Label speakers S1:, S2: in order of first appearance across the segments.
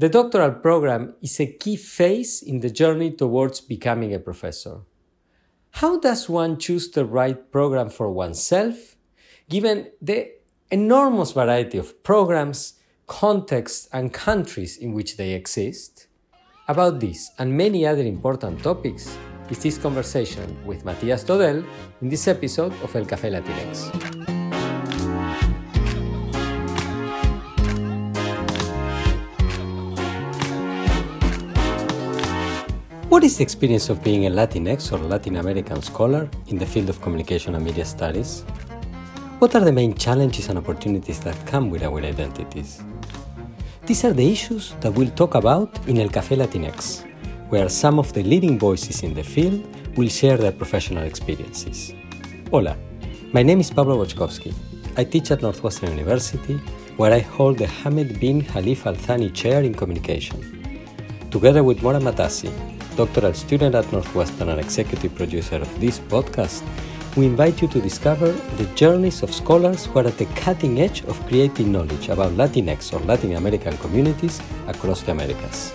S1: The doctoral program is a key phase in the journey towards becoming a professor. How does one choose the right program for oneself, given the enormous variety of programs, contexts, and countries in which they exist? About this and many other important topics is this conversation with Matías Dodel in this episode of El Café Latinx. What is the experience of being a Latinx or Latin American scholar in the field of communication and media studies? What are the main challenges and opportunities that come with our identities? These are the issues that we'll talk about in El Café Latinx, where some of the leading voices in the field will share their professional experiences. Hola, my name is Pablo Boczkowski. I teach at Northwestern University, where I hold the Hamad bin Khalifa Al Thani Chair in Communication. Together with Mora Matassi, doctoral student at Northwestern and executive producer of this podcast, we invite you to discover the journeys of scholars who are at the cutting edge of creating knowledge about Latinx or Latin American communities across the Americas.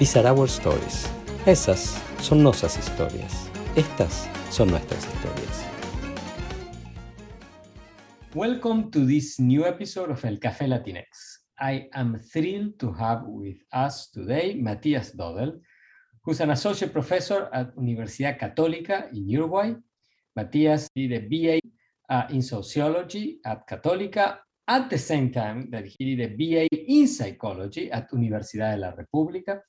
S1: These are our stories. Esas son nuestras historias. Estas son nuestras historias. Welcome to this new episode of El Café Latinx. I am thrilled to have with us today Matías Dodel, who's an associate professor at Universidad Católica in Uruguay. Matías did a BA uh, in sociology at Católica at the same time that he did a BA in psychology at Universidad de la República.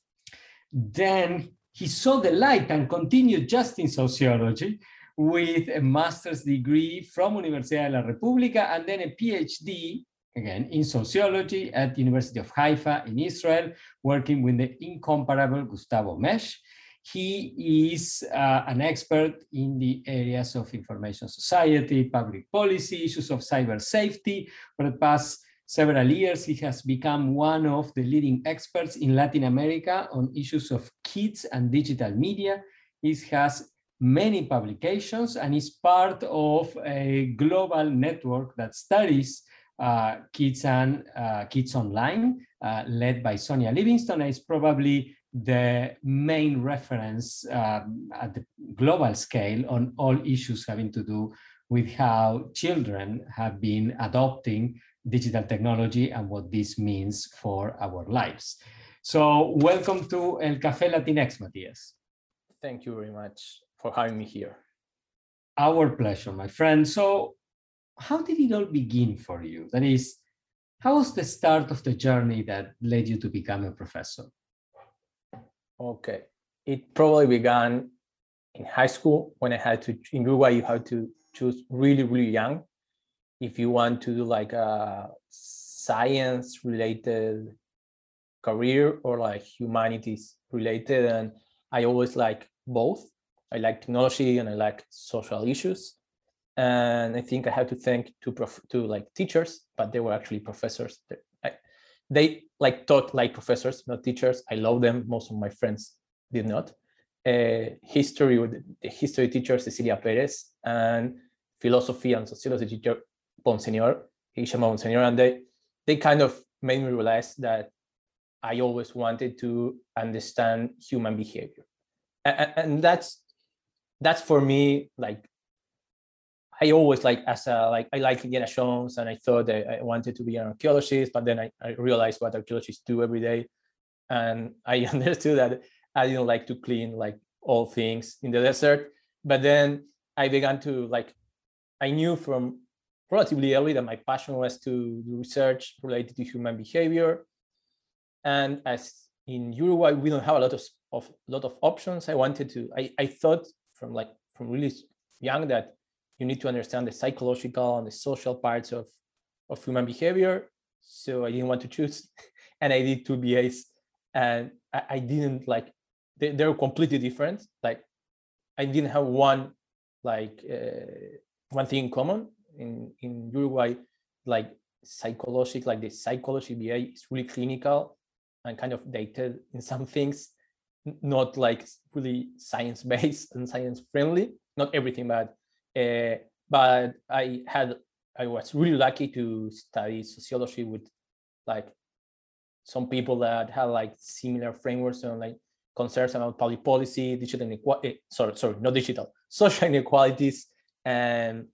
S1: Then he saw the light and continued just in sociology with a master's degree from Universidad de la República and then a PhD again in sociology at the University of Haifa in Israel, working with the incomparable Gustavo Mesch. He is uh, an expert in the areas of information society, public policy, issues of cyber safety. For the past several years, he has become one of the leading experts in Latin America on issues of kids and digital media. He has many publications and is part of a global network that studies uh, Kids and uh, Kids Online, uh, led by Sonia Livingstone, is probably the main reference um, at the global scale on all issues having to do with how children have been adopting digital technology and what this means for our lives. So welcome to El Café Latinx, Matías.
S2: Thank you very much for having me here.
S1: Our pleasure, my friend. So how did it all begin for you? That is, how was the start of the journey that led you to become a professor?
S2: Okay, it probably began in high school when I had to, in Uruguay, you had to choose really, really young if you want to do like a science related career or like humanities related. And I always like both. I like technology and I like social issues and I think I have to thank to prof- to like teachers, but they were actually professors. I, they like taught like professors, not teachers. I love them. Most of my friends did not. Uh, history with the history teacher Cecilia Perez and philosophy and sociology teacher Bonseñor, Ishama Bonseñor, and they they kind of made me realize that I always wanted to understand human behavior, and, and that's that's for me like I always like as a like I like Indiana Jones and I thought I wanted to be an archaeologist, but then I, I realized what archaeologists do every day. And I understood that I didn't like to clean like all things in the desert. But then I began to like I knew from relatively early that my passion was to do research related to human behavior. And as in Uruguay, we don't have a lot of, of lot of options. I wanted to, I, I thought from like from really young that you need to understand the psychological and the social parts of, of human behavior. So I didn't want to choose. and I did two BAs and I, I didn't like, they, they were completely different. Like I didn't have one, like uh, one thing in common in, in Uruguay, like psychology, like the psychology BA is really clinical and kind of dated in some things, not like really science based and science friendly, not everything, but uh, but I had I was really lucky to study sociology with like some people that had like similar frameworks and like concerns about public policy, digital inequality, sorry, sorry, not digital, social inequalities. And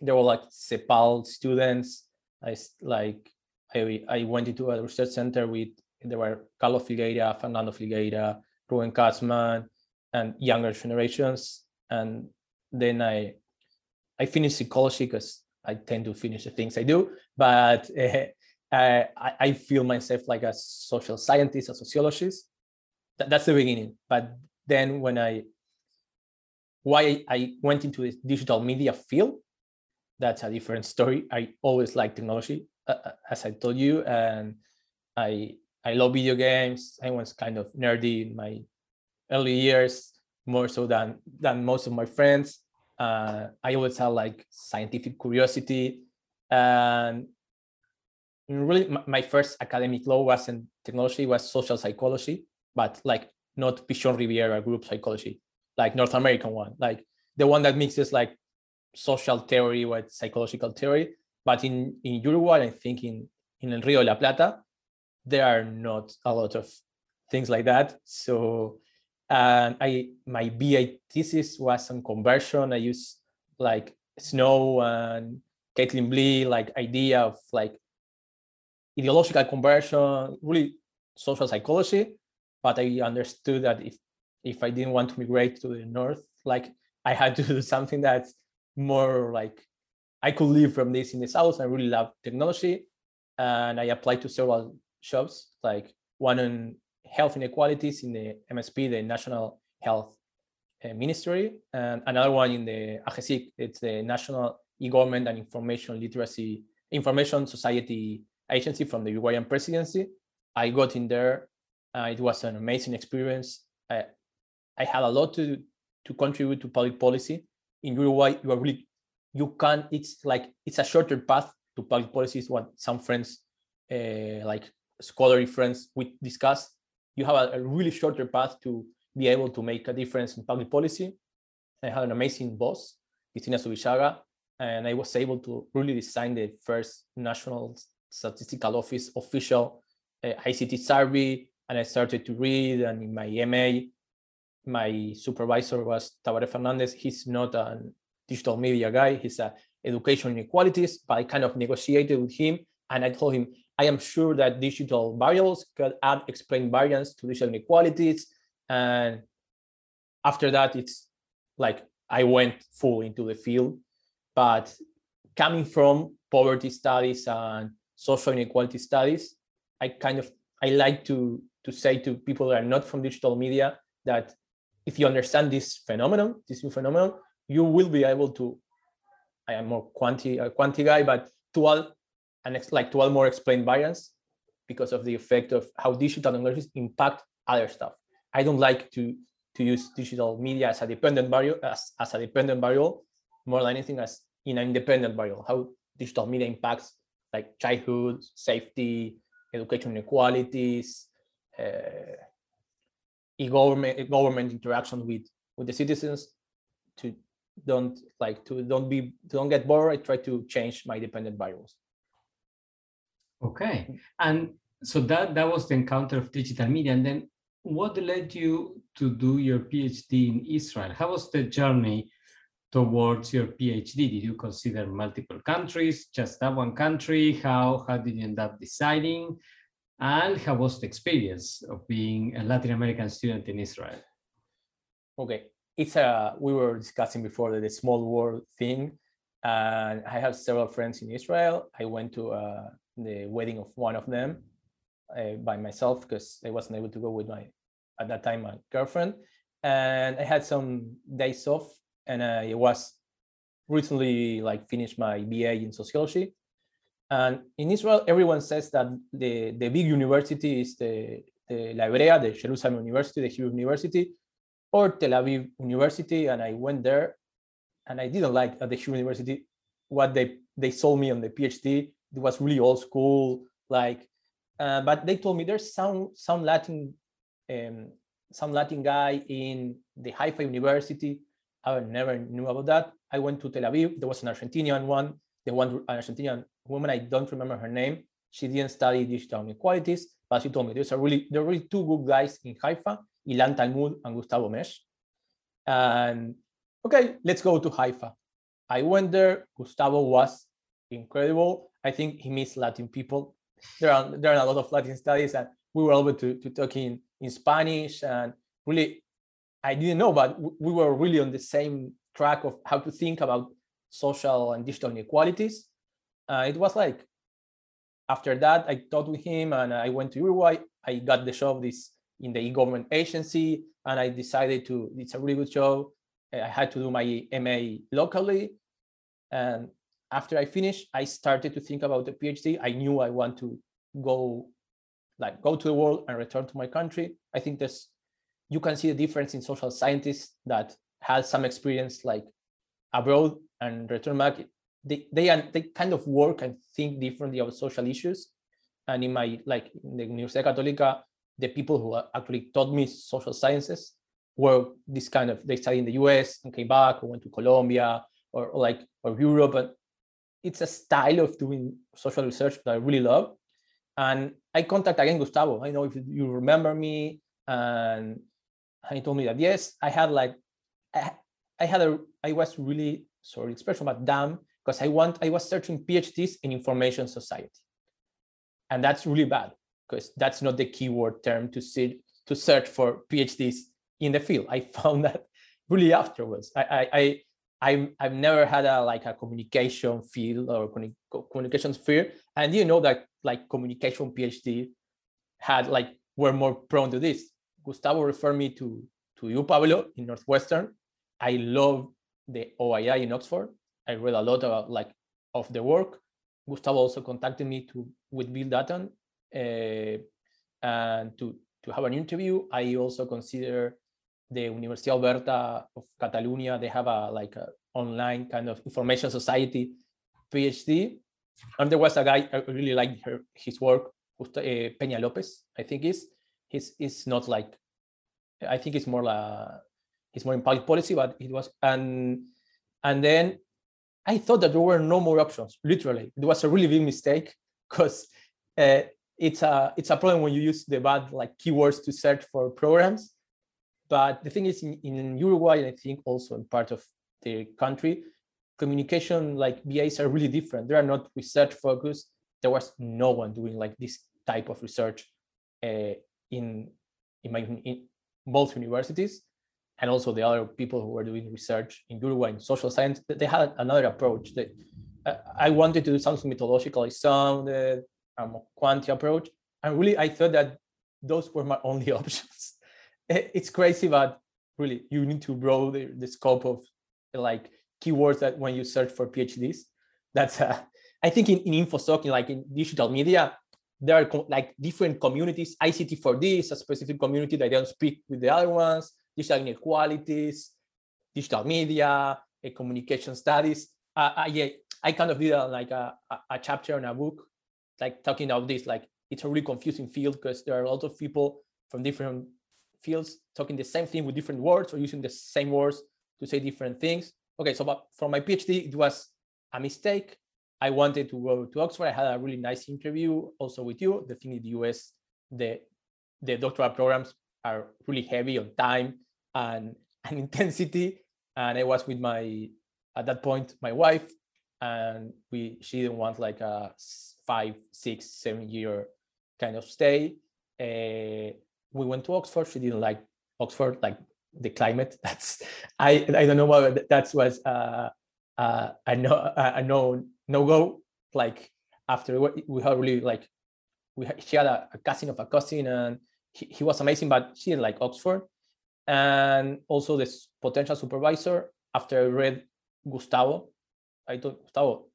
S2: there were like CEPAL students. I like I, I went into a research center with there were Carlos Filgueira, Fernando Filgueira, Ruben Kaztman, and younger generations. And then I I finished psychology because I tend to finish the things I do, but uh, I, I feel myself like a social scientist, a sociologist. That, that's the beginning. But then when I why I went into the digital media field, that's a different story. I always like technology, uh, uh, as I told you, and I I love video games. I was kind of nerdy in my early years, more so than than most of my friends. Uh, I always had like scientific curiosity, and really my first academic law wasn't technology; was social psychology, but like not Pichon Riviera group psychology, like North American one, like the one that mixes like social theory with psychological theory. But in in Uruguay, I think in in Rio de la Plata, there are not a lot of things like that. So and I my BA thesis was on conversion. I used like Snow and Kathleen Blee, like idea of like ideological conversion, really social psychology. But I understood that if if I didn't want to migrate to the north, like I had to do something that's more like I could live from this in the south. I really love technology, and I applied to several jobs, like one on health inequalities in the MSP, the National Health uh, Ministry, and another one in the AGESIC, it's the National E-Government and Information Literacy Information Society Agency from the Uruguayan presidency. I got in there. Uh, it was an amazing experience. I, I had a lot to, to contribute to public policy. In Uruguay, you are really, you can, it's like, it's a shorter path to public policy is what some friends, uh, like scholarly friends, we discussed you have a, a, really shorter path to be able to make a difference in public policy. I had an amazing boss, Cristina Zubillaga, and I was able to really design the first National Statistical Office official uh, ICT survey. And I started to read, and in my MA, my supervisor was Tabaré Fernandez. He's not a digital media guy, he's a education inequalities, but I kind of negotiated with him and I told him, I am sure that digital variables could add explain variance to digital inequalities. And after that, it's like I went full into the field. But coming from poverty studies and social inequality studies, I kind of I like to to say to people that are not from digital media that if you understand this phenomenon, this new phenomenon, you will be able to. I am more quanti a quanti guy, but to all and like 12 more explained variance because of the effect of how digital technologies impact other stuff. I don't like to to use digital media as a dependent variable as, as a dependent variable more than anything as in an independent variable. How digital media impacts like childhood, safety, education inequalities, uh, e-government government interaction with with the citizens to don't like to don't be don't get bored. I try to change my dependent variables.
S1: Okay. Mm. And so that, that was the encounter of digital media. And then what led you to do your PhD in Israel? How was the journey towards your PhD? Did you consider multiple countries, just that one country? How, how did you end up deciding? And how was the experience of being a Latin American student in Israel?
S2: Okay, it's a we were discussing before the, small world thing, and I have several friends in Israel. I went to a the wedding of one of them uh, by myself because I wasn't able to go with my at that time my girlfriend, and I had some days off, and I was recently like finished my BA in sociology. And in Israel, everyone says that the, the big university is the, the the Jerusalem University, the Hebrew University, or Tel Aviv University. And I went there and I didn't like at the Hebrew University what they, they sold me on the PhD it was really old school like uh, but they told me there's some some latin um, some latin guy in the haifa university i never knew about that i went to tel aviv there was an argentinian one the one an argentinian woman i don't remember her name she didn't study digital inequalities, but she told me there's a really there are really two good guys in Haifa, Ilan Talmud and Gustavo Mesch. And okay, let's go to Haifa. I went there. Gustavo was incredible. I think he meets Latin people. There are there are a lot of Latin studies, and we were able to, to talk in, in Spanish. And really, I didn't know, but we were really on the same track of how to think about social and digital inequalities. Uh, it was like after that, I talked with him, and I went to Uruguay. I got the job this in the e-government agency, and I decided to. It's a really good job. I had to do my MA locally, and after I finished, I started to think about the PhD. I knew I want to go, like, go to the world and return to my country. I think there's, you can see the difference in social scientists that has some experience like abroad and return back. They they they kind of work and think differently about social issues. And in my like in the Universidad Católica, the people who actually taught me social sciences were this kind of they studied in the US and came back or went to Colombia or, or like or Europe. And it's a style of doing social research that I really love. And I contact again Gustavo. I know if you remember me, and he told me that yes, I had like I, I had a I was really sorry expression, but damn, because I want I was searching PhDs in information society. And that's really bad because that's not the keyword term to see to search for PhDs in the field. I found that really afterwards. I I, I I I've never had a like a communication field or communication sphere, and you know that like communication PhD had like were more prone to this. Gustavo referred me to to you, Pablo, in Northwestern. I love the OII in Oxford. I read a lot about like of the work. Gustavo also contacted me to with Bill Dutton uh, and to to have an interview. I also consider the University of Oberta of Catalonia, they have a like a online kind of information society PhD. And there was a guy I really liked her his work, uh, Peña Lopez, I think is he's is not like I think it's more like he's more in public policy, but it was and and then I thought that there were no more options. Literally, it was a really big mistake because uh, it's a it's a problem when you use the bad like keywords to search for programs but the thing is, in, in Uruguay, and I think also in part of the country, communication like BAs are really different. They are not research focused. There was no one doing like this type of research uh, in in my in both universities, and also the other people who were doing research in Uruguay in social science. They had another approach. That uh, I wanted to do something methodologically sound, um, quantity approach, and really I thought that those were my only options it's crazy, but really you need to grow the, the scope of like keywords that when you search for PhDs. That's uh, I think in, in InfoSoc, in like in digital media, there are like different communities. ICT for this, a specific community that don't speak with the other ones. Digital inequalities, digital media, a communication studies. Uh, uh, yeah, I kind of did a, like a, a chapter in a book, like talking about this. Like it's a really confusing field because there are a lot of people from different fields talking the same thing with different words or using the same words to say different things. Okay, so but for my PhD, it was a mistake. I wanted to go to Oxford. I had a really nice interview also with you. The thing in the US, the the doctoral programs are really heavy on time and, and intensity. And I was with my at that point my wife, and we she didn't want like a five, six, seven year kind of stay. Uh, we went to Oxford. She didn't like Oxford, like the climate. That's I I don't know what that was uh, uh, a no a no no go. Like after we had really like we she had a, a, cousin of a cousin and he, he was amazing, but she didn't like Oxford. And also this potential supervisor. After I read Gustavo, I told Gustavo,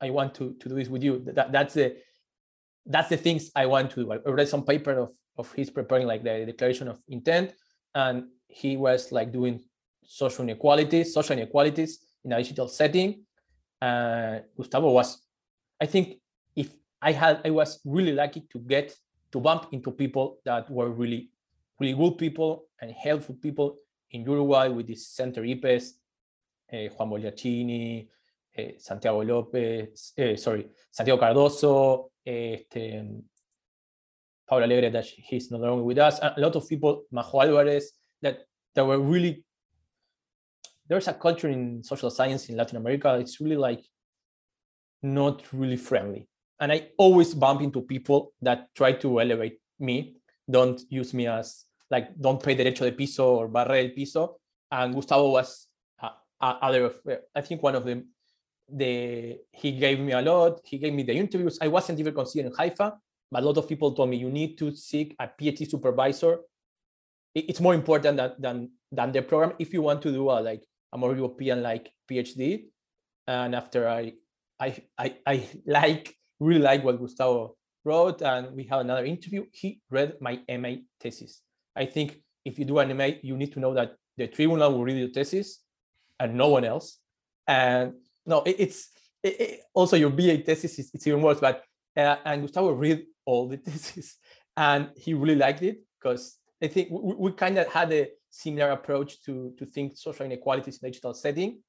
S2: I want to to do this with you. That, that's the that's the things I want to do. I read some paper of of his preparing like the declaration of intent and he was like doing social inequalities social inequalities in a digital setting uh, gustavo was i think if i had i was really lucky to get to bump into people that were really really good people and helpful people in uruguay with this center ipes uh, juan bogliaccini eh, Santiago López, eh, sorry, Santiago Cardoso, este, Paula Alegre that he's no longer with us, a lot of people, Majo Alvarez, that, that were really, there's a culture in social science in Latin America, it's really like not really friendly. And I always bump into people that try to elevate me, don't use me as, like, don't pay derecho de piso or barre el piso. And Gustavo was uh, other, I think one of them, the, he gave me a lot, he gave me the interviews. I wasn't even considering Haifa, but a lot of people told me you need to seek a PhD supervisor. It's more important than, than, than the program if you want to do a, like, a more European like PhD. And after I I, I, I like really like what Gustavo wrote, and we had another interview. He read my MA thesis. I think if you do an MA, you need to know that the tribunal will read your thesis and no one else. And no, it, it's it, it, also your BA thesis is it's even worse. But uh, and Gustavo read all the thesis, and he really liked it because I think we, we kind of had a similar approach to to think social inequalities in digital setting,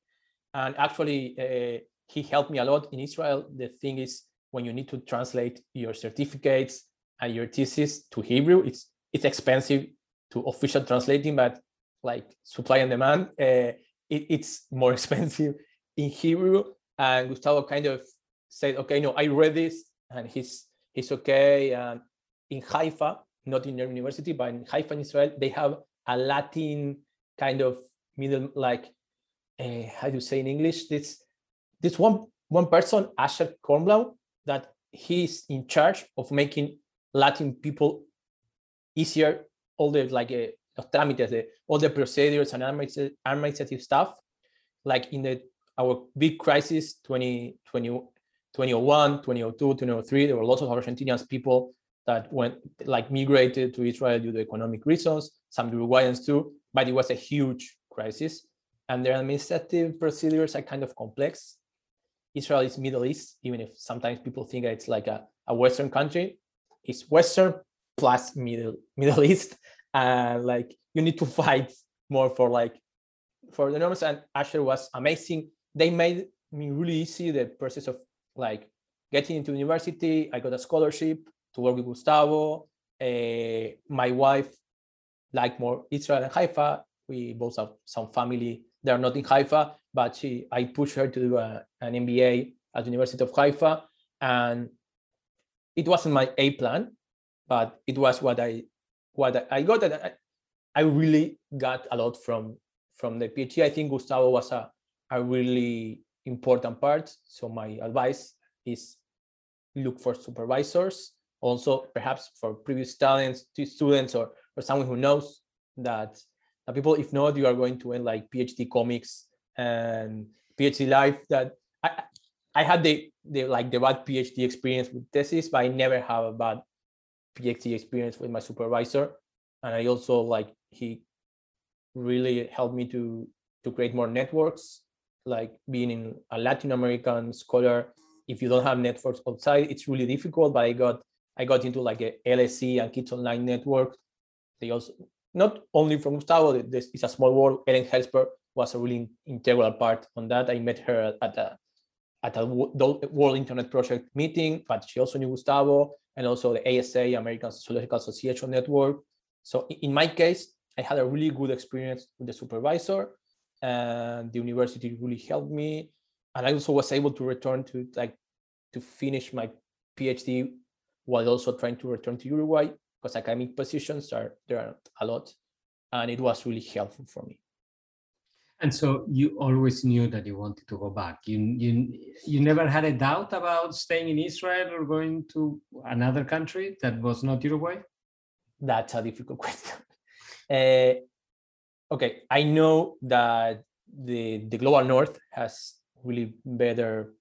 S2: and actually. Uh, he helped me a lot in Israel. The thing is, when you need to translate your certificates and your thesis to Hebrew, it's it's expensive to official translating, but like supply and demand, uh, it, it's more expensive in Hebrew. And Gustavo kind of said, "Okay, no, I read this, and he's he's okay." And in Haifa, not in your university, but in Haifa, in Israel, they have a Latin kind of middle, like uh, how do you say in English? This this one one person, Asher Kornblau, that he's in charge of making Latin people easier, all the like uh, trámites, all the procedures and administrative stuff. Like in the our big crisis 2020, 2001, 2002, 2003, there were lots of Argentinians people that went like migrated to Israel due to economic reasons, some Uruguayans too, but it was a huge crisis. And their administrative procedures are kind of complex. Israel is Middle East, even if sometimes people think it's like a, a Western country. It's Western plus Middle Middle East, and like you need to fight more for like for the norms. And Asher was amazing. They made me really easy the process of like getting into university. I got a scholarship to work with Gustavo. Uh, my wife like more Israel and Haifa. We both have some family. They are not in Haifa, but she I pushed her to do a, an MBA at University of Haifa, and it wasn't my A plan, but it was what I what I got. And I, I really got a lot from from the PhD. I think Gustavo was a a really important part. So my advice is look for supervisors, also perhaps for previous talents, students, or or someone who knows that, that people. If not, you are going to end like PhD comics and PhD life that I I had the the like the bad PhD experience with thesis, but I never have a bad PhD experience with my supervisor. And I also like he really helped me to to create more networks, like being in a Latin American scholar. If you don't have networks outside, it's really difficult. But I got I got into like a LSE and Kids Online network. They also not only from Gustavo, this is a small world. Ellen Helsper was a really integral part on that. I met her at a at a World Internet Project meeting, but she also knew Gustavo and also the ASA, American Sociological Association Network. So in my case, I had a really good experience with the supervisor, and the university really helped me. And I also was able to return to like to finish my PhD while also trying to return to Uruguay because academic positions are there are a lot, and it was really helpful for me.
S1: And so you always knew that you wanted to go back. You you you never had a doubt about staying in Israel or going to another country that was not Uruguay.
S2: That's a difficult question. uh, okay, I know that the the global north has really better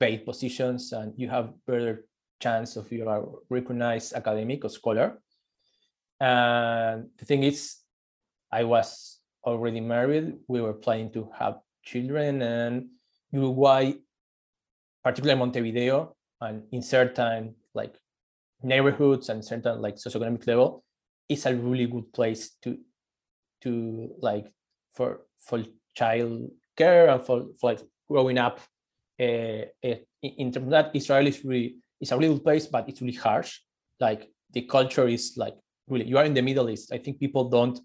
S2: paid positions, and you have better chance of you are recognized academic or scholar. And the thing is, I was already married. We were planning to have children, and Uruguay, particularly Montevideo, and in certain like neighborhoods and certain like socioeconomic level, is a really good place to to like for for child care and for, for like growing up uh, in terms of that Israel is really it's a little place, but it's really harsh. Like the culture is like really you are in the Middle East. I think people don't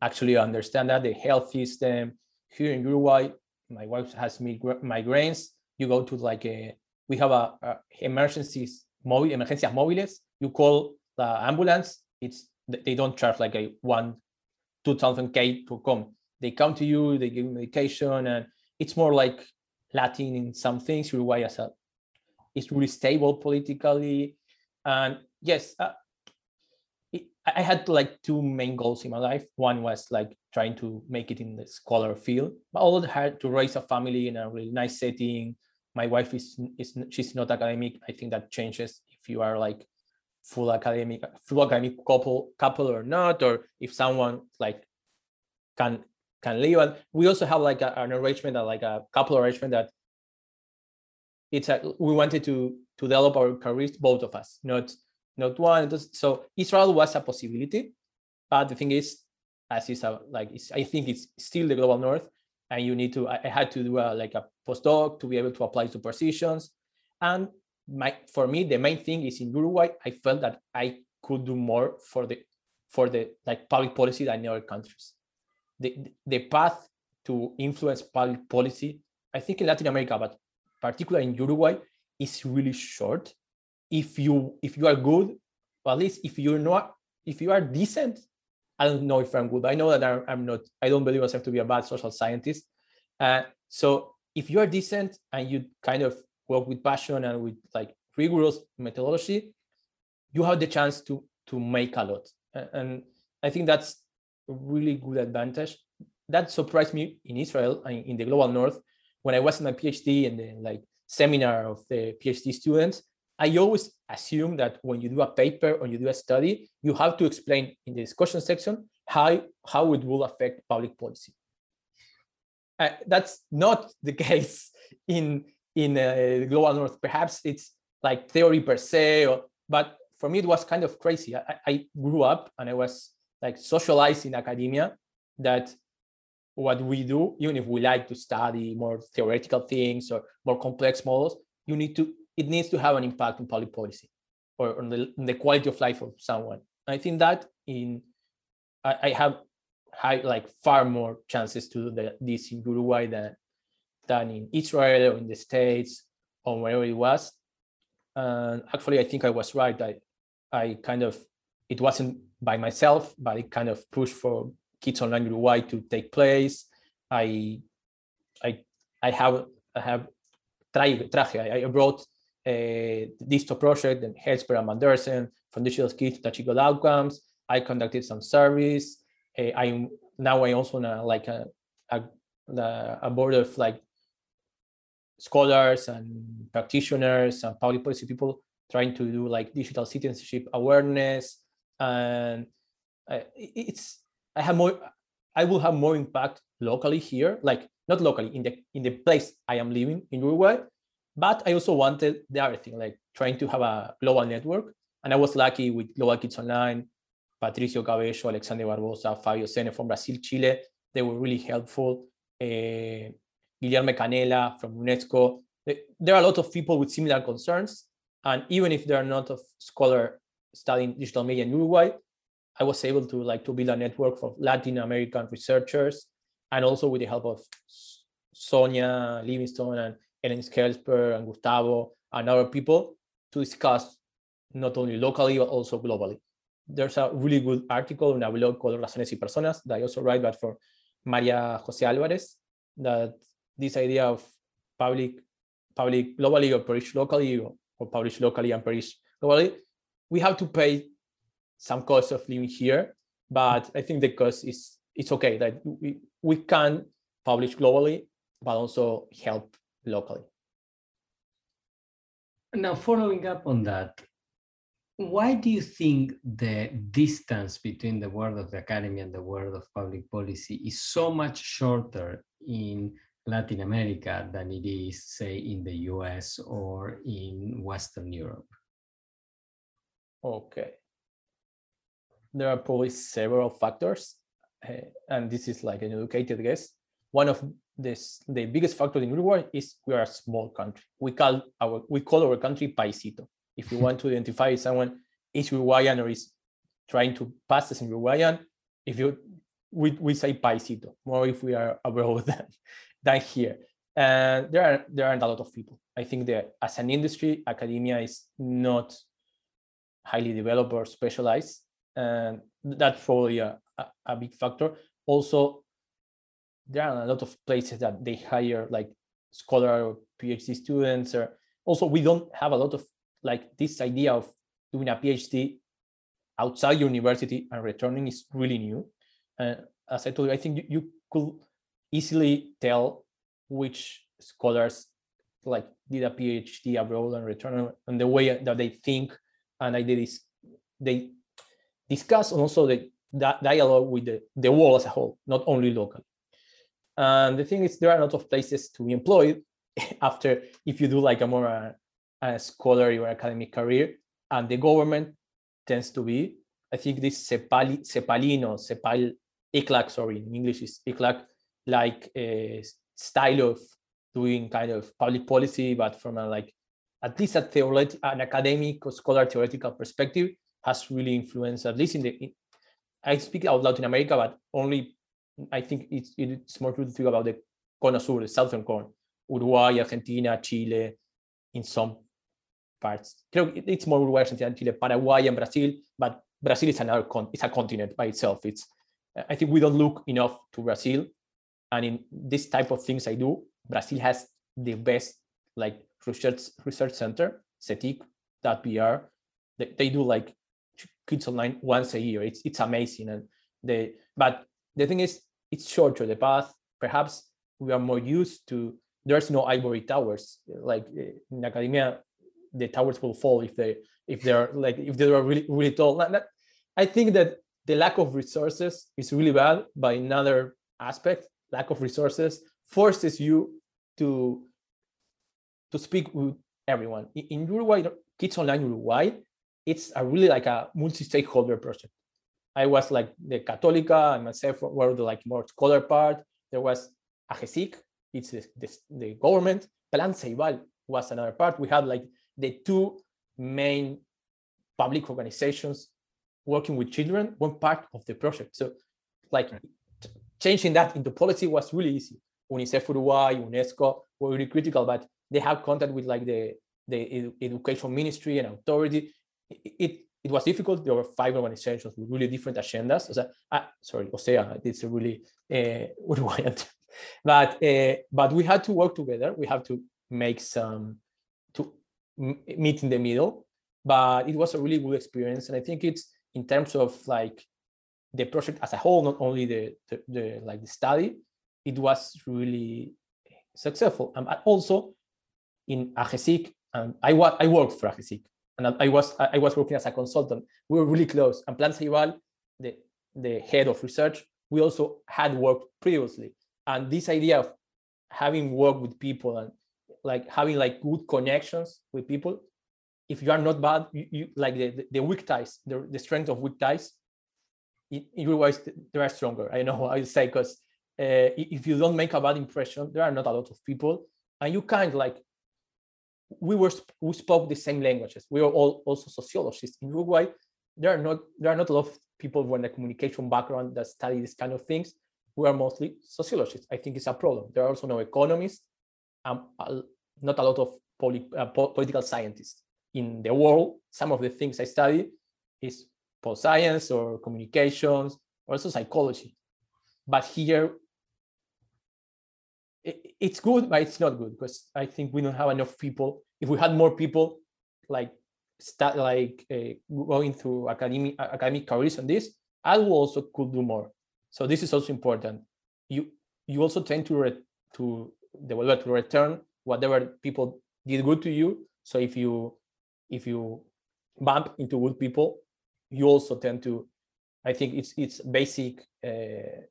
S2: actually understand that the health system here in Uruguay. My wife has migraines. You go to like a we have a, a emergencies mobile emergencias móviles. You call the ambulance. It's they don't charge like a one two thousand k to come. They come to you. They give medication, and it's more like Latin in some things. Uruguay as a is really stable politically, and yes, uh, it, I had like two main goals in my life. One was like trying to make it in the scholar field, but also had to raise a family in a really nice setting. My wife is is she's not academic. I think that changes if you are like full academic full academic couple couple or not, or if someone like can can leave. And we also have like a, an arrangement, that like a couple arrangement that it's a, we wanted to to develop our careers, both of us, not not one. So Israel was a possibility, but the thing is, as is a, like I think it's still the global north, and you need to. I, I had to do a, like a postdoc to be able to apply to positions, and my for me the main thing is in Uruguay. I felt that I could do more for the for the like public policy than in other countries. The the path to influence public policy, I think in Latin America, but particularly in Uruguay, is really short. If you if you are good, at least if you're not, if you are decent, I don't know if I'm good. I know that I'm, I'm not. I don't believe myself to be a bad social scientist. Uh, so if you are decent and you kind of work with passion and with like rigorous methodology, you have the chance to to make a lot. And I think that's a really good advantage. That surprised me in Israel and in the global north when I was in my PhD and the like seminar of the PhD students, I always assume that when you do a paper or you do a study, you have to explain in the discussion section how, how it will affect public policy. Uh, that's not the case in in uh, global north. Perhaps it's like theory per se, or, but for me it was kind of crazy. I, I grew up and I was like socialized in academia that what we do, even if we like to study more theoretical things or more complex models, you need to it needs to have an impact on public policy or on the, on the quality of life of someone. I think that in I, I have high like far more chances to do the, this in Uruguay than than in Israel or in the States or wherever it was. And actually, I think I was right. I I kind of it wasn't by myself, but it kind of pushed for Kids Online Uruguay to take place. I I I have I have traje, I, I brought uh, this project and Helsper and Manderson from digital skills to achieve outcomes. I conducted some surveys. Uh, I'm now I also uh, like a, a a board of like scholars and practitioners and public policy people trying to do like digital citizenship awareness and it's I have more I will have more impact locally here, like not locally in the in the place I am living in Uruguay, but I also wanted the other thing, like trying to have a global network. And I was lucky with Global Kids Online, Patricio Cabello, Alexandre Barbosa, Fabio Senne from Brazil, Chile. They were really helpful. Uh, Guillermo Canela from UNESCO. There are a lot of people with similar concerns. And even if they are not a scholar studying digital media in Uruguay, I was able to like to build a network of Latin American researchers, and also with the help of Sonia Livingstone and Ellen Helsper and Gustavo and other people to discuss not only locally but also globally. There's a really good article in a blog called Razones y Personas that I also write, but for Maria Jose Alvarez, that this idea of public public globally or perish locally or, publish locally and perish globally, we have to pay some cost of living here, but I think the cost is it's okay that we, we can publish globally, but also help locally.
S1: Now, following up on that, why do you think the distance between the world of the academy and the world of public policy is so much shorter in Latin America than it is, say, in the US or in Western Europe?
S2: Okay there are probably several factors, uh, and this is like an educated guess. one of this the biggest factor in Uruguay is we are a small country. We call our we call our country paisito. If you want to identify someone is Uruguayan or is trying to pass as Uruguayan, if you we, we say paisito more if we are abroad than, than here. And there are there aren't a lot of people. I think that as an industry, academia is not highly developed or specialized, and that's probably a, a, a big factor. Also, there are a lot of places that they hire like scholar or PhD students, or also we don't have a lot of like this idea of doing a PhD outside university and returning is really new. And as I told you, I think you, you could easily tell which scholars like did a PhD abroad and return and the way that they think and I did this they discuss and also the that dialogue with the, the world as a whole, not only local. And the thing is, there are a lot of places to be employed after if you do like a more uh, a scholarly or academic career, and the government tends to be, I think this Cepali, Cepalino, Cepal, ECLAC, sorry, in English is ECLAC, like a style of doing kind of public policy, but from a like at least a theoretic, an academic or scholar theoretical perspective, has really influenced at least in the. In, I speak out loud in America, but only I think it's it's more true to think about the Cono Sur, the southern cone, Uruguay, Argentina, Chile, in some parts. it's more Uruguay, Argentina, Chile, Paraguay, and Brazil, but Brazil is another con- it's a continent by itself. It's I think we don't look enough to Brazil, and in this type of things I do, Brazil has the best like research research center, CETIC.br. They, they do like kids online once a year. It's it's amazing, and they but the thing is it's shorter the path. Perhaps we are more used to. There's no ivory towers like eh, in academia. The towers will fall if they if they're like if they are really really tall. I think that the lack of resources is really bad. By another aspect, lack of resources forces you to to speak with everyone. In Uruguay, Kids Online Uruguay, it's a really like a multi-stakeholder project. I was like the Católica and myself were the like more scholar part. There was AGESIC, it's the, the, the government. Plan Ceibal was another part. We had like the two main public organizations working with children, one part of the project. So like changing that into policy was really easy. UNICEF Uruguay, UNESCO were really critical, but they have contact with like the the education ministry and authority. It, it, it was difficult. There were five organizations with really different agendas. Ah, sorry, OSEA, it's a really uh, Uruguayan. but uh, but we had to work together. We have to make some to meet in the middle. But it was a really good experience, and I think it's in terms of like the project as a whole, not only the the, the like the study, it was really successful. And also in AGESIC, and I, wa- I worked for AGESIC, and I was I was working as a consultant. We were really close. And Plan Ceibal, the, the head of research, we also had worked previously. And this idea of having worked with people and like having like good connections with people, if you are not bad, you, you like the, the, the weak ties, the, the strength of weak ties, Uruguay they are stronger. I know I say because uh, if you don't make a bad impression, there are not a lot of people, and you can't like we were we spoke the same languages. We were all also sociologists in Uruguay. There are not there are not a lot of people with a communication background that study these kind of things. We are mostly sociologists. I think it's a problem. There are also no economists, um, not a lot of poli- uh, po- political scientists in the world. Some of the things I study is pol science or communications, or also psychology. But here it, it's good, but it's not good because I think we don't have enough people. If we had more people, like start like uh, going through academic academic careers on this, I will also could do more. So this is also important. You you also tend to re, to develop to return whatever people did good to you. So if you if you bump into good people, you also tend to. I think it's it's basic uh,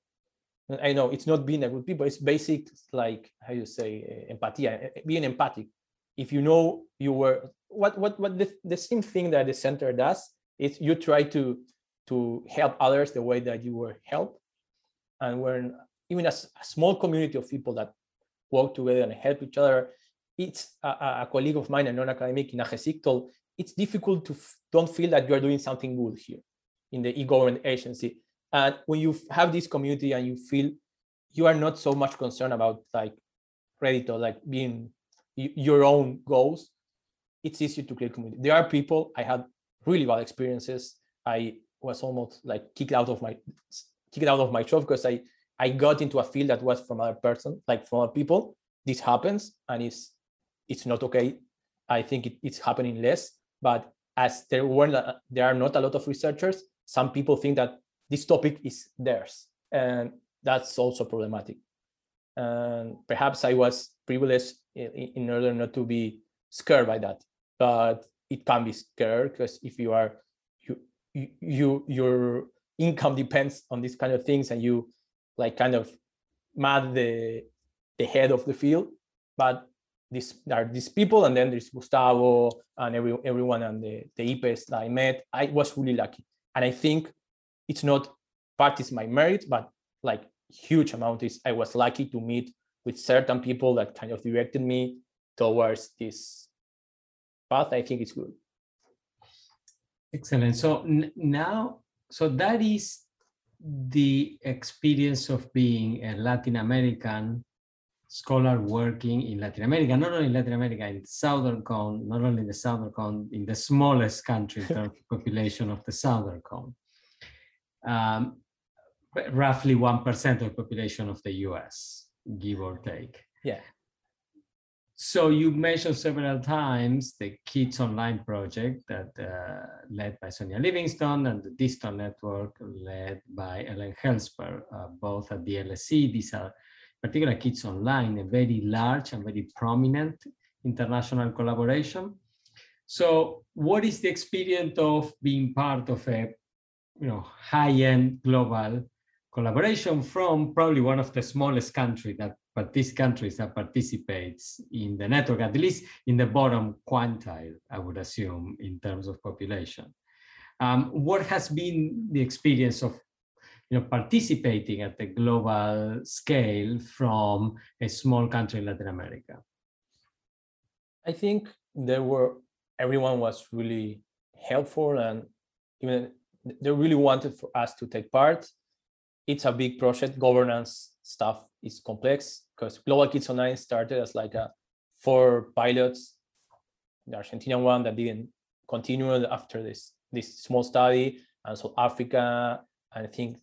S2: I know it's not being a good people. It's basic, like how you say, eh, empathy, eh, eh, being empathic. If you know you were what what what the, the same thing that the center does is you try to to help others the way that you were helped, and when even a small community of people that work together and help each other. It's a, a colleague of mine, a non-academic in AGESIC, told it's difficult to don't feel that you are doing something good here in the e-government agency. And when you have this community and you feel you are not so much concerned about like credit or like being your own goals, it's easier to create community. There are people I had really bad experiences. I was almost like kicked out of my kicked out of my job because I I got into a field that was from other person, like from other people. This happens and it's it's not okay. I think it, it's happening less, but as there weren't there are not a lot of researchers, some people think that this topic is theirs, and that's also problematic. And perhaps I was privileged in, in order not to be scared by that, but it can be scared because if you are you you your income depends on these kind of things and you like kind of mad the the head of the field but this are these people and then there's gustavo and every, everyone and the the ipes that i met. I was really lucky. And i think it's not part is my merit but like huge amount is i was lucky to meet with certain people that kind of directed me towards this path. I think it's good.
S1: Excellent. So now so that is the experience of being a Latin American scholar working in Latin America, not only in Latin America, in the Southern Cone, not only in the Southern Cone, in the smallest country in terms of population of the Southern Cone. Um, roughly 1% of the population of the US, give or take.
S2: Yeah.
S1: So you mentioned several times the Kids Online project that uh, led by Sonia Livingstone and the DiSTO Network led by Ellen Helsper, uh, both at the LSE. These are particular Kids Online, a very large and very prominent international collaboration. So what is the experience of being part of a you know, high-end global collaboration from probably one of the smallest countries that but these countries that participates in the network, at least in the bottom quantile, I would assume, in terms of population. Um, what has been the experience of you know, participating at the global scale from a small country in Latin America?
S2: I think there were everyone was really helpful and even they really wanted for us to take part. It's a big project. Governance stuff is complex because Global Kids Online started as like a four pilots, the Argentinian one that didn't continue after this this small study, and so Africa, and I think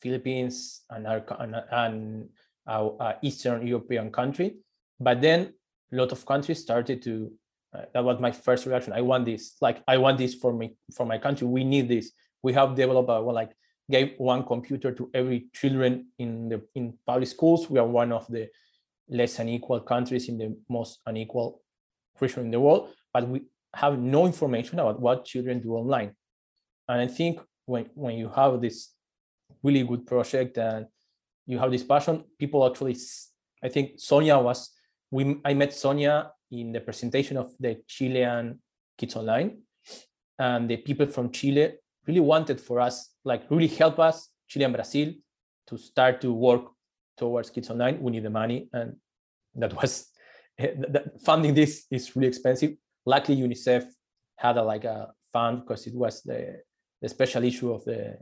S2: Philippines and and, and uh, uh, Eastern European country. But then a lot of countries started to. Uh, that was my first reaction. I want this. Like I want this for me for my country. We need this. We have developed well, like gave one computer to every children in the in public schools. We are one of the less unequal countries in the most unequal region in the world, but we have no information about what children do online. And I think when when you have this really good project and you have this passion, people actually. I think Sonia was. We I met Sonia in the presentation of the Chilean Kids Online, and the people from Chile really wanted for us, like really help us, Chile and Brazil, to start to work towards Kids Online. We need the money, and that was eh, funding this is really expensive. Luckily, UNICEF had a like a fund because it was the the special issue of the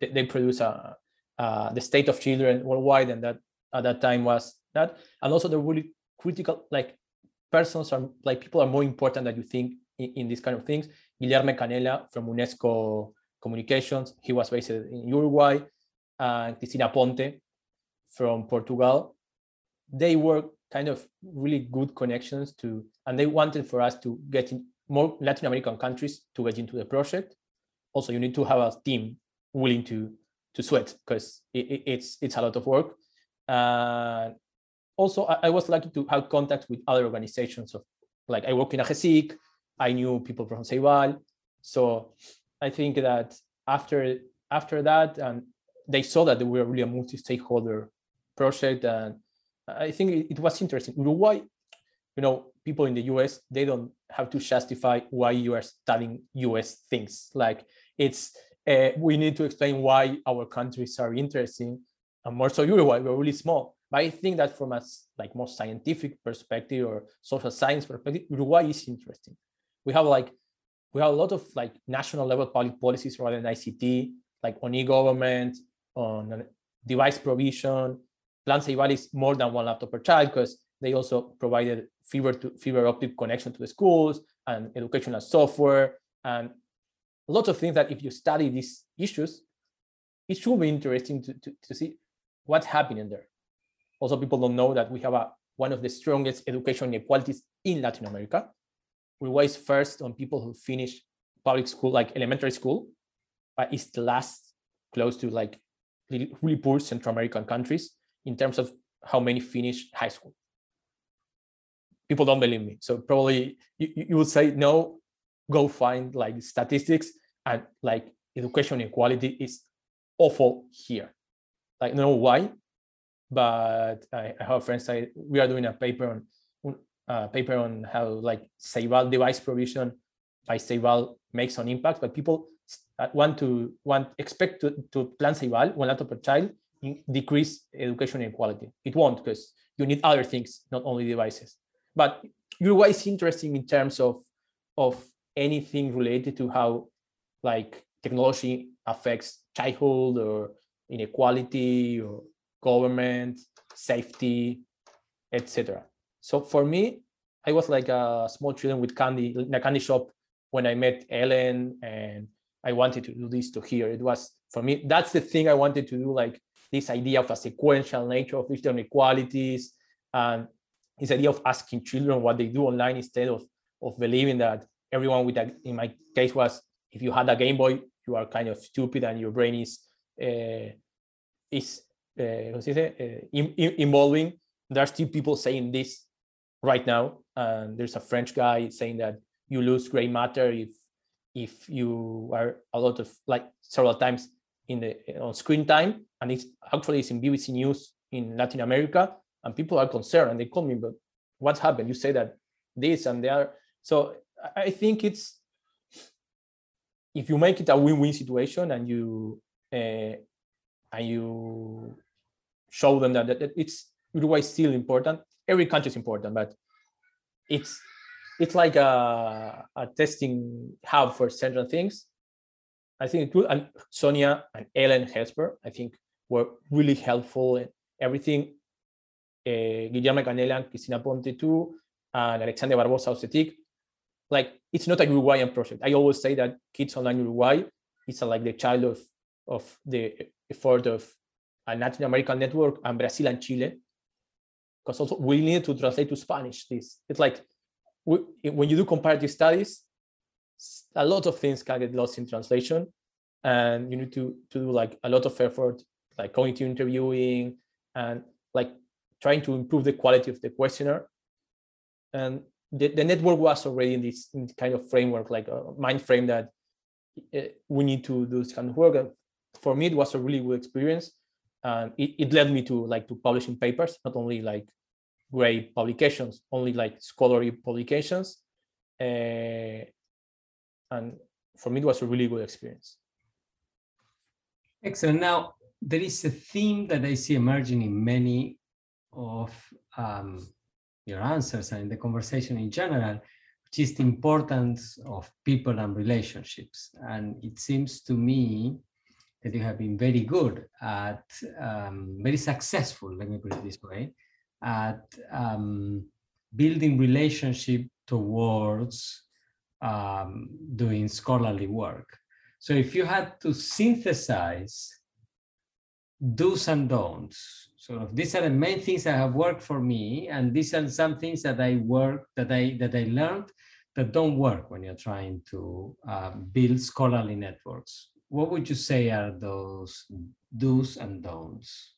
S2: they, they produce a the state of children worldwide, and that at that time was that, and also the really critical like persons are like people are more important than you think in, in these kind of things. Guilherme Canela from UNESCO Communications, he was based in Uruguay, and Cristina Ponte from Portugal. They were kind of really good connections to, and they wanted for us to get in more Latin American countries to get into the project. Also, you need to have a team willing to to sweat because it, it, it's it's a lot of work. Uh, also, I, I, was lucky to have contact with other organizations of like I work in AGESIC, I knew people from Ceibal. So I think that after after that, and they saw that we were really a multi-stakeholder project, and I think it, it was interesting. Uruguay, you know, people in the US they don't have to justify why you are studying US things. Like it's uh, we need to explain why our countries are interesting, and more so Uruguay, we're really small. But I think that from a like more scientific perspective or social science perspective, Uruguay is interesting. We have like we have a lot of like national level public policies rather than ICT, like on e-government, on device provision. Plan Ceibal is more than one laptop per child because they also provided fiber to fiber optic connection to the schools and educational software and a lot of things that if you study these issues, it should be interesting to, to, to see what's happening there. Also, people don't know that we have a, one of the strongest education inequalities in Latin America. We is first on people who finish public school, like elementary school, but it's the last close to like really, really poor Central American countries in terms of how many finish high school. People don't believe me. So probably you, you would say, no, go find like statistics and like education inequality is awful here. Like, I don't know why, but I, I have friends say we are doing a paper on a paper on how like Ceibal device provision by Ceibal makes an impact, but people uh, want to want expect to, to plan Ceibal one laptop per child decrease education inequality. It won't because you need other things, not only devices. But Uruguay is interesting in terms of of anything related to how like technology affects childhood or inequality or government, safety, etc. So for me, I was like a small children with candy in a candy shop when I met Ellen and I wanted to do this to here. It was for me, that's the thing I wanted to do, like this idea of a sequential nature of digital inequalities and this idea of asking children what they do online instead of, of believing that everyone with a, in my case was if you had a Game Boy, you are kind of stupid and your brain is uh, is uh, uh, involving. There are still people saying this right now, and there's a French guy saying that you lose gray matter if if you are a lot of like several times in the on screen time, and it's actually it's in BBC News in Latin America, and people are concerned and they call me, but what's happened? You say that this and they are so I think it's if you make it a win-win situation and you uh, and you show them that, that it's Uruguay is still important. Every country is important, but it's it's like a, a testing hub for certain things. I think it could, and Sonia and Ellen Helsper, I think, were really helpful in everything. Uh, Guillermo Canela and Cristina Ponte too, and Alexandre Barbosa Ocetic like it's not a Uruguayan project. I always say that Kids Online Uruguay is a, uh, like the child of of the effort of a Latin American network and Brazil and Chile. Because also we need to translate to Spanish. This it's like we, when you do comparative studies, a lot of things can get lost in translation, and you need to to do like a lot of effort, like cognitive interviewing and like trying to improve the quality of the questionnaire. And the, the network was already in this, kind of framework, like a mind frame that uh, we need to do this kind of work. For me, it was a really good experience. And it, it led me to like to publishing papers, not only like great publications, only like scholarly publications. Uh, and for me, it was a really good experience.
S1: Excellent. Now, there is a theme that I see emerging in many of um, your answers and the conversation in general, which is the importance of people and relationships. And it seems to me that you have been very good at, um, very successful, let me put it this way, at um, building relationship towards um, doing scholarly work. So if you had to synthesize do's and don'ts so these are the main things that have worked for me, and these are some things that I work that I that I learned that don't work when you're trying to uh, build scholarly networks. What would you say are those do's and don'ts?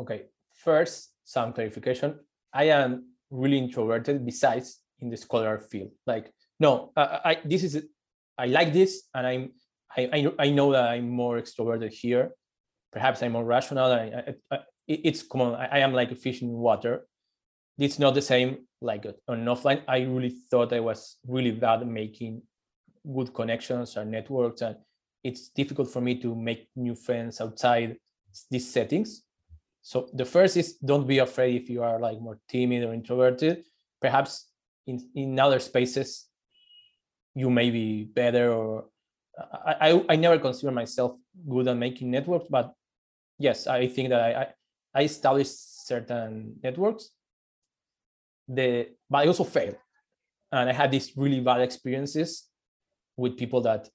S2: Okay, first, some clarification. I am really introverted. Besides, in the scholar field, like no, I, I this is I like this, and I'm I, I, I know that I'm more extroverted here. Perhaps I'm more rational. I, I, it's common. I, am like a fish in water. It's not the same like on offline. I really thought I was really bad making good connections or networks, and it's difficult for me to make new friends outside these settings. So the first is don't be afraid if you are like more timid or introverted. Perhaps in, in other spaces you may be better or I, I, I never consider myself good at making networks, but yes, I think that I, I, established certain networks. The but I also failed, and I had these really bad experiences with people that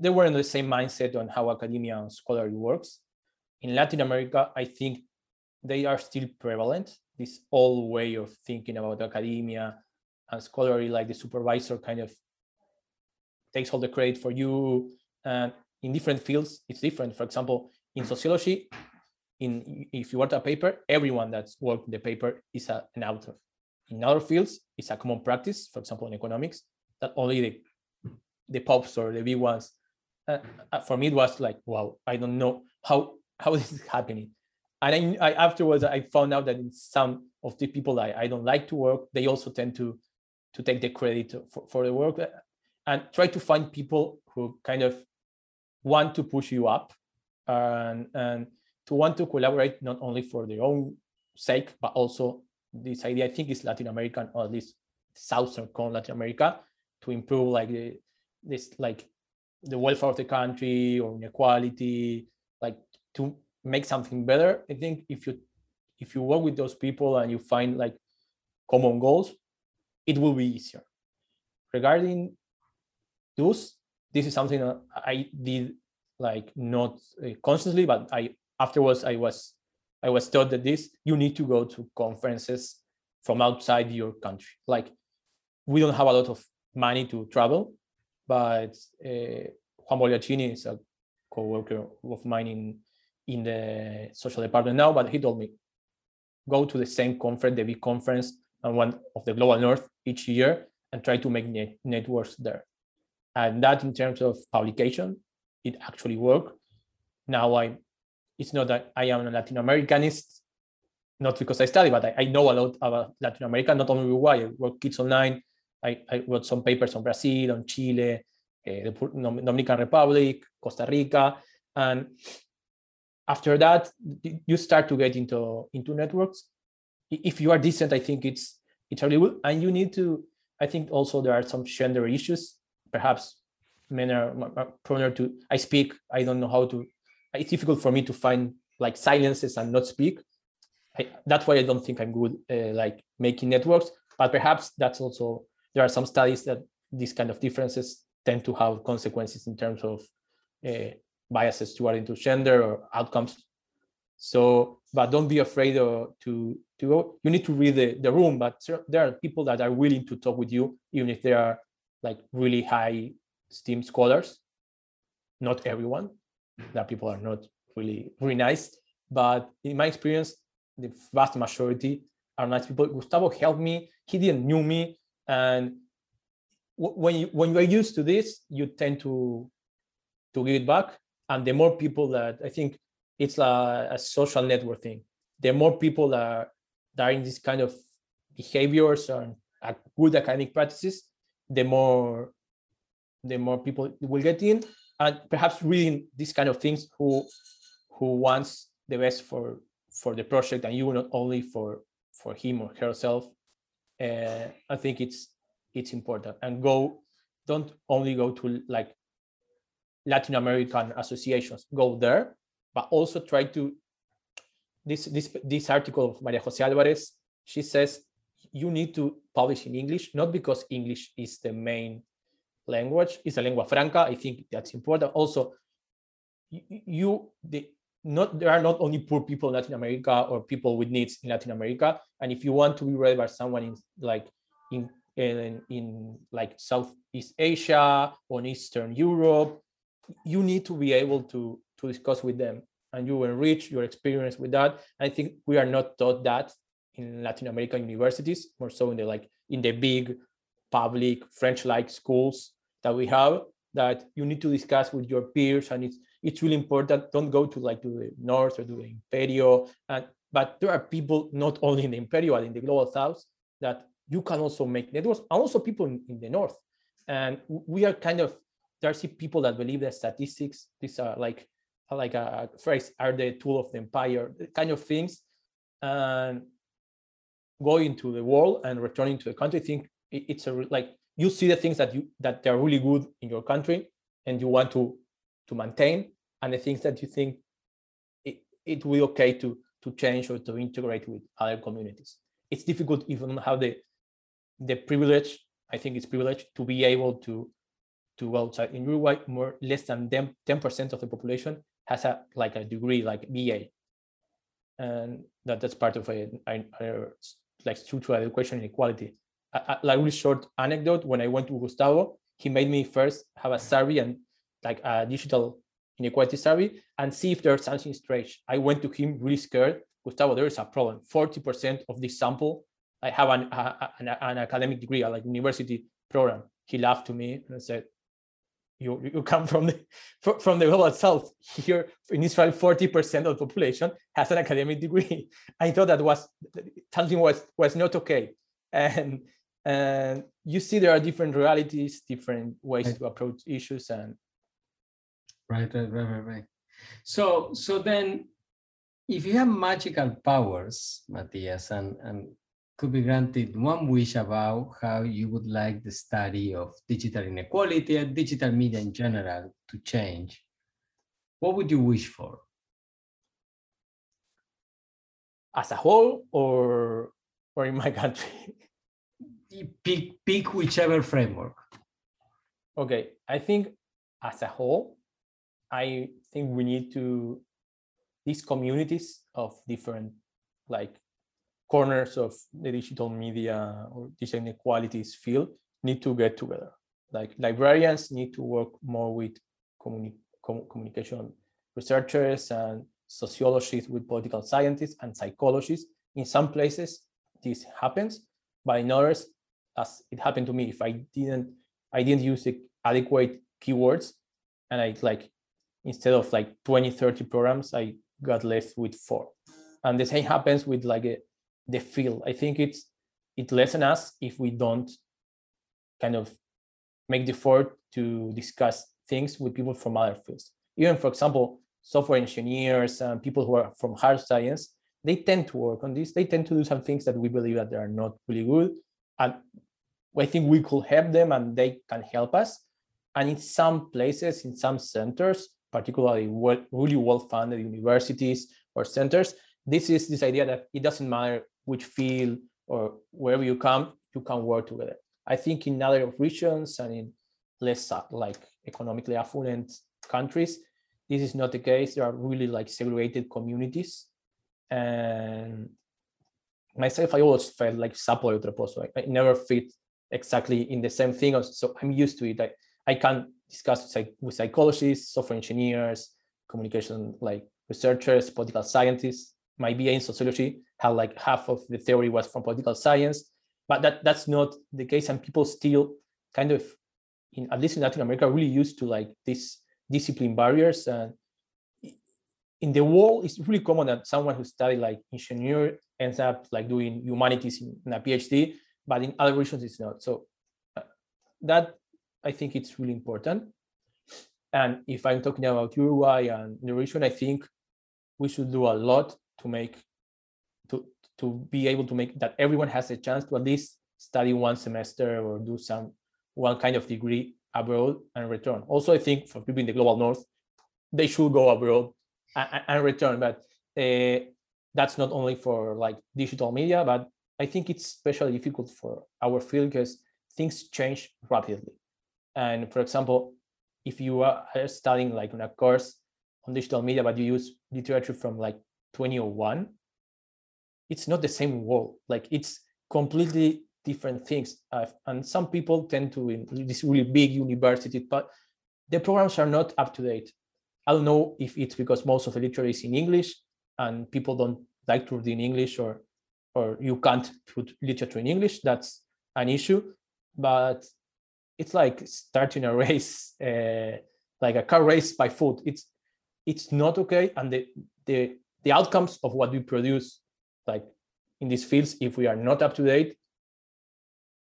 S2: they were in the same mindset on how academia and scholarly works. In Latin America, I think they are still prevalent. This old way of thinking about academia and scholarly, like the supervisor kind of takes all the credit for you. And in different fields, it's different. For example, in sociology, in if you write a paper, everyone that's worked the paper is a, an author. In other fields, it's a common practice. For example, in economics, that only the the pops or the big ones. Uh, uh, for me, it was like, wow, I don't know how how this is happening. And I, I afterwards I found out that in some of the people I, I don't like to work, they also tend to to take the credit for, for the work and try to find people who kind of want to push you up and, and to want to collaborate not only for their own sake, but also this idea, I think is Latin American or at least Southern Latin America to improve like the, this, like the welfare of the country or inequality, like to make something better. I think if you, if you work with those people and you find like common goals, it will be easier. Regarding those, this is something I did like not uh, consciously, but I afterwards I was I was taught that this you need to go to conferences from outside your country. Like we don't have a lot of money to travel, but uh, Juan Bogliaccini is a co-worker of mine in in the social department now, but he told me go to the same conference, the big conference, and one of the global north each year, and try to make net- networks there and that in terms of publication it actually worked now i it's not that i am a latin americanist not because i study but i, I know a lot about latin america. Not only uruguay i work kids online. I, I wrote some papers on brazil on chile uh, the dominican republic costa rica. And after that you start to get into into networks. If you are decent i think it's it's really good. And you need to i think also there are some gender issues. Perhaps men are, prone to i speak i don't know how to it's difficult for me to find like silences and not speak I, that's why i don't think i'm good uh, like making networks but perhaps that's also there are some studies that these kind of differences tend to have consequences in terms of uh, biases toward gender or outcomes so but don't be afraid of, to to go you need to read the, the room but there are people that are willing to talk with you even if they are like really high STEAM scholars. Not everyone. That people are not really really nice, but in my experience, the vast majority are nice people. Gustavo helped me. He didn't knew me, and when you when you are used to this, you tend to to give it back. And the more people that I think it's a, a social network thing. The more people that are, that are in this kind of behaviors and good academic practices, the more the more people will get in and perhaps reading these kind of things who who wants the best for for the project and you not only for for him or herself uh, i think it's it's important. And go don't only go to like latin american associations go there but also try to this this this article of maria jose alvarez she says you need to publish in English, not because English is the main language, it's a lingua franca. I think that's important. Also, you the not there are not only poor people in Latin America or people with needs in Latin America. And if you want to be read by someone in like in in, in like Southeast Asia or Eastern Europe, you need to be able to to discuss with them and you enrich your experience with that. I think we are not taught that in Latin American universities, more so in the like in the big public French-like schools that we have that you need to discuss with your peers and it's it's really important. Don't go to like to the north or to the imperio and but there are people not only in the imperio but in the global south that you can also make networks and also people in, in the north. And we are kind of there are people that believe that statistics these are like like a phrase are the tool of the empire kind of things. And going to the world and returning to the country I think it's a like you see the things that you that they're really good in your country and you want to to maintain and the things that you think it, it will be okay to to change or to integrate with other communities. It's difficult even have the the privilege i think it's privilege to be able to to go outside. In uruguay more less than 10 percent of the population has a like a degree like ba and that that's part of a, a, a like structural education inequality a, a, really short anecdote. When i went to gustavo he made me first have a survey and like a digital inequality survey and see if there's something strange. I went to him really scared. Gustavo there is a problem. 40% of this sample i have an, a, an, an academic degree like university program. He laughed to me and said you, you come from the from the global south. Here in israel 40% of the population has an academic degree. I thought that was something was was not okay. And and you see there are different realities different ways right. to approach issues and
S1: right right right right right so so then if you have magical powers Matías and and could be granted one wish about how you would like the study of digital inequality and digital media in general to change, what would you wish for?
S2: As a whole or, or in my country?
S1: pick, pick whichever framework.
S2: Okay, I think as a whole, I think we need to, these communities of different like corners of the digital media or digital inequalities field need to get together. Like librarians need to work more with communi- com- communication researchers and sociologists with political scientists and psychologists. In some places, this happens, but in others, as it happened to me, if I didn't, I didn't use the adequate keywords, and I like instead of like 20, 30 programs, I got left with four. And the same happens with like a the field. I think it's it lessens us if we don't kind of make the effort to discuss things with people from other fields. Even for example, software engineers and people who are from hard science, they tend to work on this. They tend to do some things that we believe that they are not really good. And I think we could help them and they can help us. And in some places, in some centers, particularly well, really well-funded universities or centers, this is this idea that it doesn't matter which field or wherever you come, you can work together. I think in other regions and in less uh, like economically affluent countries, this is not the case. There are really like segregated communities. And myself, I always felt like sapo. I, I never fit exactly in the same thing. So I'm used to it. I, I can discuss with, psychologists, software engineers, communication like researchers, political scientists. My BA in sociology had like half of the theory was from political science, but that that's not the case, and people still kind of, in at least in Latin America, really used to like these discipline barriers. And in the world, it's really common that someone who studied like engineer ends up like doing humanities in, in a PhD, but in other regions it's not. So uh, that I think it's really important. And if I'm talking about Uruguay and the region, I think we should do a lot to make to to be able to make that everyone has a chance to at least study one semester or do some one kind of degree abroad and return. Also, I think for people in the global north, they should go abroad and, and return. But uh, that's not only for like digital media, but I think it's especially difficult for our field because things change rapidly. And for example, if you are studying like on a course on digital media, but you use literature from like 2001, it's not the same world. Like it's completely different things. Uh, and some people tend to in this really big university but the programs are not up to date. I don't know if it's because most of the literature is in english and people don't like to read in english or or you can't put literature in english that's an issue but it's like starting a race uh, like a car race by foot it's it's not okay and the the the outcomes of what we produce like in these fields if we are not up to date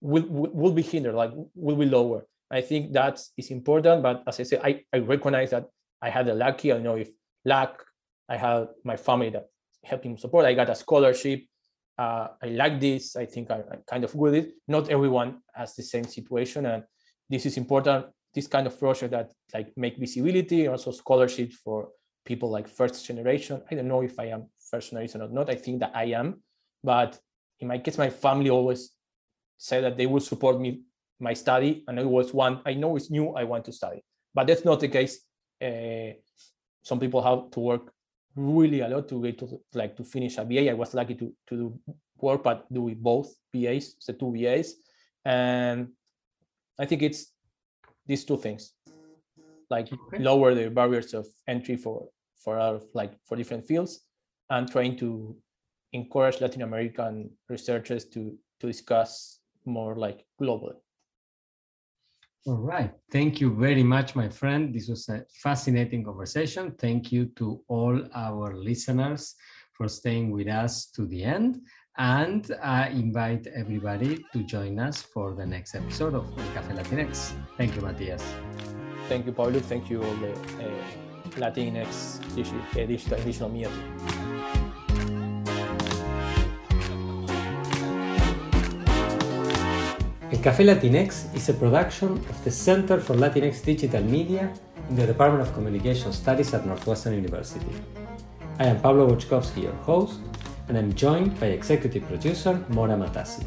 S2: will will be hindered like will be lower i think that is important but as i said i, I recognize that i had the lucky i know if luck. I have my family that helping support. I got a scholarship. Uh, I like this. I think I, am kind of good it. Not everyone has the same situation, and this is important. This kind of project that like make visibility, also scholarship for people like first generation. I don't know if I am first generation or not. I think that I am, but in my case, my family always said that they will support me my study, and I was one. I know it's new. I want to study, but that's not the case. Uh, some people have to work really a lot to get to like to finish a BA. I was lucky to to do work, but do with both BAs, the two BAs, and I think it's these two things, like okay. lower the barriers of entry for for our like for different fields, and trying to encourage Latin American researchers to to discuss more like globally.
S1: All right. Thank you very much, my friend. This was a fascinating conversation. Thank you to all our listeners for staying with us to the end. And I invite everybody to join us for the next episode of Café Latinx. Thank you, Matias.
S2: Thank you, Paulo. Thank you, all the uh, Latinx digital, digital media.
S1: Café Latinx is a production of the Center for Latinx Digital Media in the Department of Communication Studies at Northwestern University. I am Pablo Boczkowski, your host, and I'm joined by executive producer Mora Matassi.